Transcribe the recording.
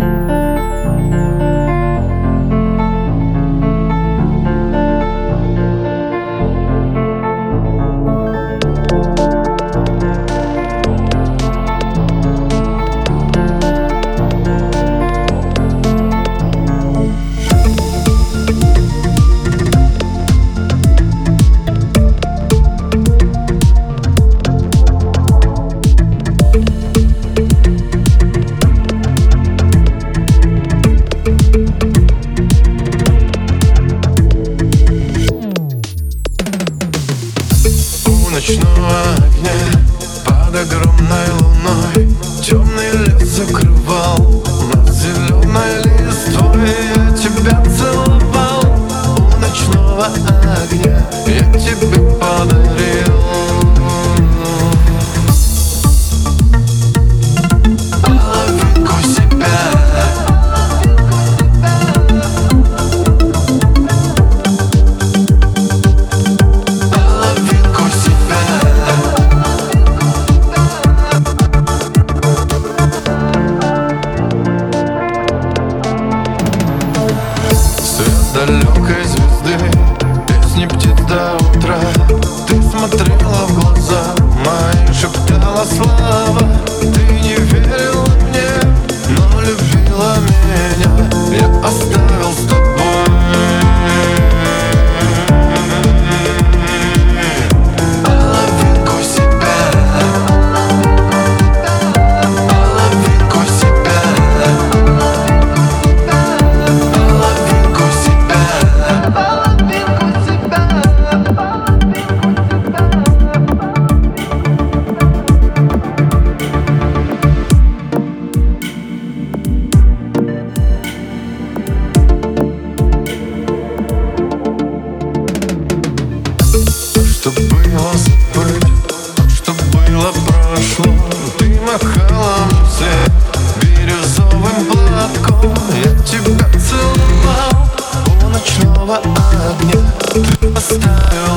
У ночного огня. Под огромной луной Темный лес закрывал. Над зеленой листвой Я тебя целовал. У ночного огня Я тебе далекой звезды. Песни птиц до утра. Ты смотрела его было прошло. Ты махала мне Бирюзовым платком. Я тебя целовал У ночного огня. Ты поставил